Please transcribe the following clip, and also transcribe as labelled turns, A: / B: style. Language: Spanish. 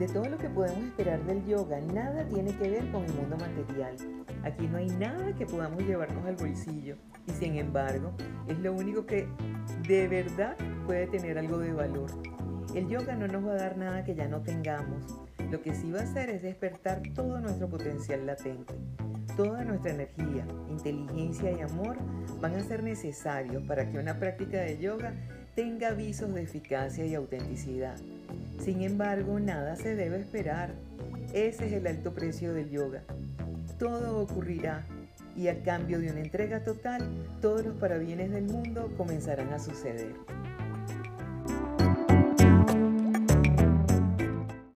A: De todo lo que podemos esperar del yoga, nada tiene que ver con el mundo material. Aquí no hay nada que podamos llevarnos al bolsillo y sin embargo es lo único que de verdad puede tener algo de valor. El yoga no nos va a dar nada que ya no tengamos. Lo que sí va a hacer es despertar todo nuestro potencial latente. Toda nuestra energía, inteligencia y amor van a ser necesarios para que una práctica de yoga tenga visos de eficacia y autenticidad. Sin embargo, nada se debe esperar. Ese es el alto precio del yoga. Todo ocurrirá y a cambio de una entrega total, todos los parabienes del mundo comenzarán a suceder.